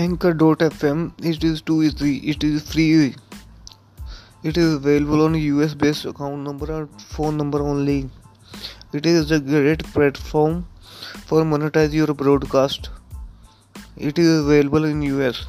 anchor.fm it is too easy it is free. It is available on us based account number and phone number only. It is a great platform for monetize your broadcast. It is available in us